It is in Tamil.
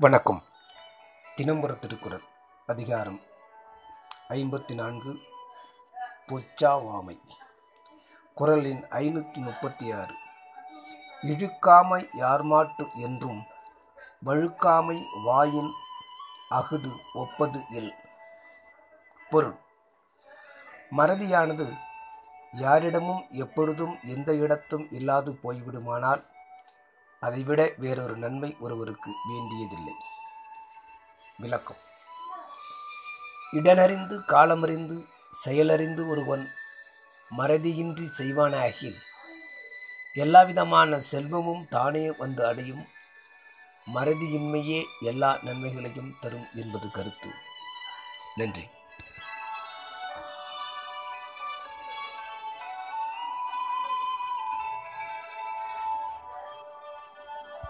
வணக்கம். தினம்பர திருக்குறள் அதிகாரம் ஐம்பத்தி நான்கு பொச்சாவாமை குரலின் ஐநூற்றி முப்பத்தி ஆறு இழுக்காமை யார்மாட்டு என்றும் வழுக்காமை வாயின் அகுது ஒப்பது இல். பொருள் மறதியானது யாரிடமும் எப்பொழுதும் எந்த இடத்தும் இல்லாது போய்விடுமானால் அதைவிட வேறொரு நன்மை ஒருவருக்கு வேண்டியதில்லை. விளக்கம். இடனறிந்து காலமறிந்து செயலறிந்து ஒருவன் மறதியின்றி செய்வானாகில் எல்லாவிதமான செல்வமும் தானே வந்து அடையும். மறதியின்மையே எல்லா நன்மைகளையும் தரும் என்பது கருத்து. நன்றி.